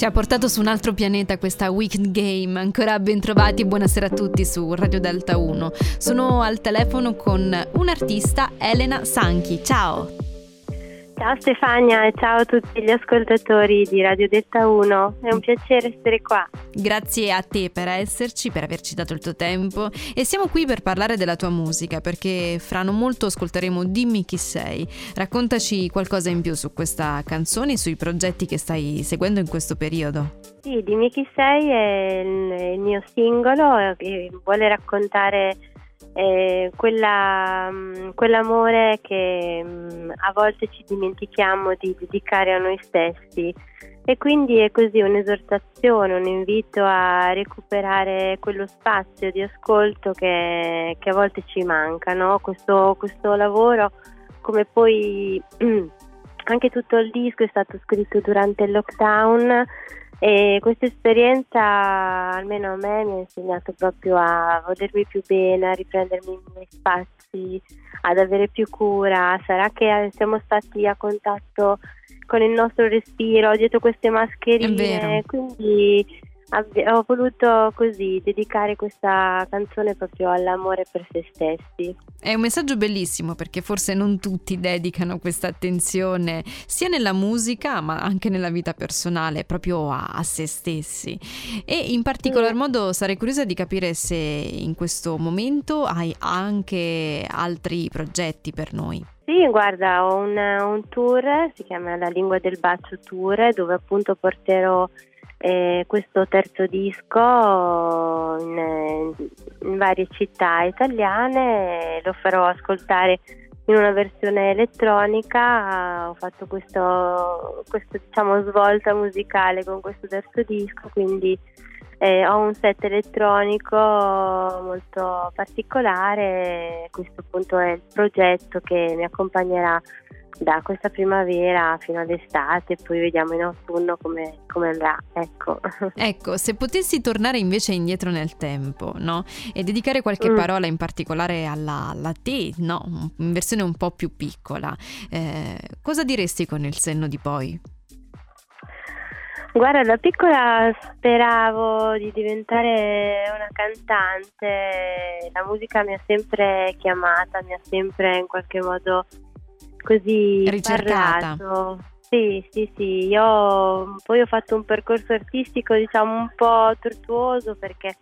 Ci ha portato su un altro pianeta questa Weekend Game. Ancora ben trovati e buonasera a tutti su Radio Delta 1. Sono al telefono con un'artista, Elena Sanchi. Ciao! Ciao Stefania e ciao a tutti gli ascoltatori di Radio Delta 1, è un piacere essere qua. Grazie a te per esserci, per averci dato il tuo tempo e siamo qui per parlare della tua musica perché fra non molto ascolteremo Dimmi chi sei. Raccontaci qualcosa in più su questa canzone e sui progetti che stai seguendo in questo periodo. Sì, Dimmi chi sei è il mio singolo che vuole raccontare eh, quella, mm, quell'amore che mh, mm, a volte ci dimentichiamo di dedicare a noi stessi e quindi è così un'esortazione, un invito a recuperare quello spazio di ascolto che, che a volte ci manca. No? Questo, questo lavoro, come poi anche tutto il disco è stato scritto durante il lockdown, e questa esperienza, almeno a me, mi ha insegnato proprio a volermi più bene, a riprendermi i miei spazi, ad avere più cura. Sarà che siamo stati a contatto con il nostro respiro dietro queste mascherine, quindi ho voluto così dedicare questa canzone proprio all'amore per se stessi. È un messaggio bellissimo perché forse non tutti dedicano questa attenzione sia nella musica ma anche nella vita personale, proprio a, a se stessi. E in particolar modo sarei curiosa di capire se in questo momento hai anche altri progetti per noi. Sì, guarda, ho un, un tour, si chiama La Lingua del Bacio Tour, dove appunto porterò eh, questo terzo disco in, in, varie città italiane, lo farò ascoltare in una versione elettronica, ho fatto questo, questo diciamo, svolta musicale con questo terzo disco, quindi eh, ho un set elettronico molto particolare, questo appunto è il progetto che mi accompagnerà da questa primavera fino all'estate, poi vediamo in autunno come, come andrà. Ecco. ecco, se potessi tornare invece indietro nel tempo, no? E dedicare qualche mm. parola in particolare alla, alla te, no? In versione un po' più piccola, eh, cosa diresti con il senno di poi? Guarda, da piccola speravo di diventare una cantante, la musica mi ha sempre chiamata, mi ha sempre in qualche modo così ricercata. Parlato. Sì, sì, sì, io poi ho fatto un percorso artistico diciamo un po' tortuoso perché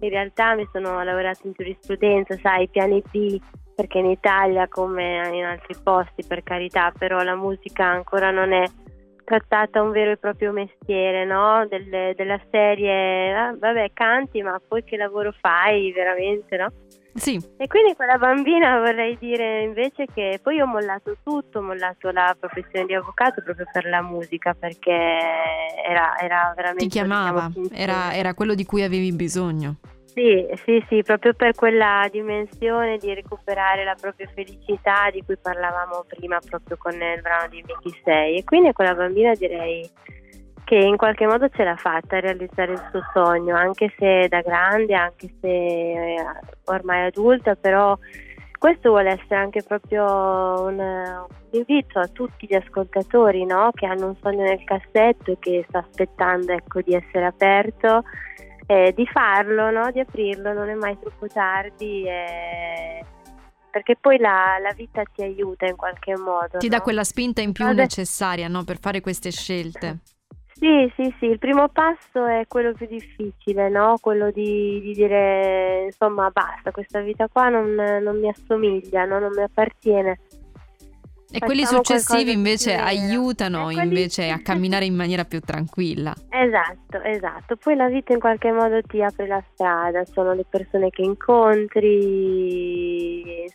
in realtà mi sono laureata in giurisprudenza, sai, piani B, perché in Italia come in altri posti per carità, però la musica ancora non è trattata un vero e proprio mestiere, no? Del, della serie, ah, vabbè, canti, ma poi che lavoro fai veramente, no? Sì. E quindi quella bambina vorrei dire invece che poi ho mollato tutto, ho mollato la professione di avvocato proprio per la musica perché era, era veramente... Ti chiamava, diciamo, era, era quello di cui avevi bisogno. Sì, sì, sì, proprio per quella dimensione di recuperare la propria felicità di cui parlavamo prima proprio con il brano di Mickey 6 e quindi quella bambina direi che in qualche modo ce l'ha fatta a realizzare il suo sogno, anche se da grande, anche se eh, ormai adulta, però questo vuole essere anche proprio un, un invito a tutti gli ascoltatori no? che hanno un sogno nel cassetto e che sta aspettando ecco, di essere aperto, eh, di farlo, no? di aprirlo, non è mai troppo tardi. Eh, perché poi la, la, vita ti aiuta in qualche modo. Ti no? dà quella spinta in più Vabbè. necessaria no? per fare queste scelte. Sì, sì, sì, il primo passo è quello più difficile, no? Quello di, di dire, insomma, basta, questa vita qua non, non mi assomiglia, no? non mi appartiene. E quelli successivi invece aiutano invece a camminare in maniera più tranquilla. Esatto, esatto. Poi la vita in qualche modo ti apre la strada, sono le persone che incontri,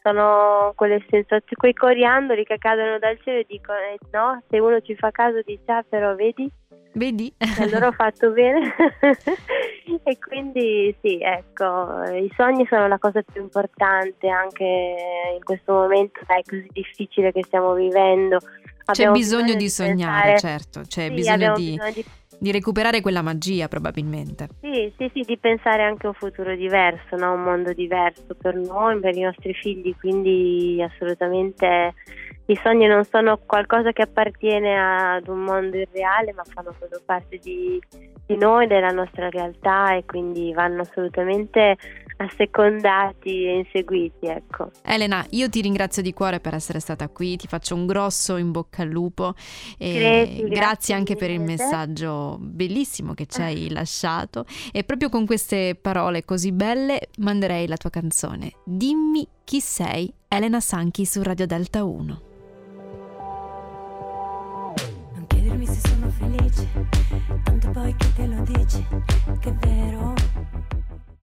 sono quelle sensazioni, quei coriandoli che cadono dal cielo e dicono, eh, no, se uno ci fa caso dice, ah però vedi, Vedi? allora ho fatto bene. e quindi sì, ecco, i sogni sono la cosa più importante anche in questo momento dai, così difficile che stiamo vivendo. C'è bisogno, bisogno, di sognare, pensare, certo, c'è sì, bisogno, di... bisogno, di... di recuperare quella magia probabilmente. Sì, sì, sì, di pensare anche a un futuro diverso, no? un mondo diverso per noi, per i nostri figli, quindi assolutamente i sogni non sono qualcosa che appartiene ad un mondo irreale, ma fanno proprio parte di, di noi, della nostra realtà e quindi vanno assolutamente assecondati e inseguiti. Ecco. Elena, io ti ringrazio di cuore per essere stata qui, ti faccio un grosso in bocca al lupo e Creti, grazie, grazie anche per il messaggio bellissimo che ci hai lasciato e proprio con queste parole così belle manderei la tua canzone. Dimmi chi sei, Elena Sanchi su Radio Delta 1. Tanto poi che te lo dici, che è vero.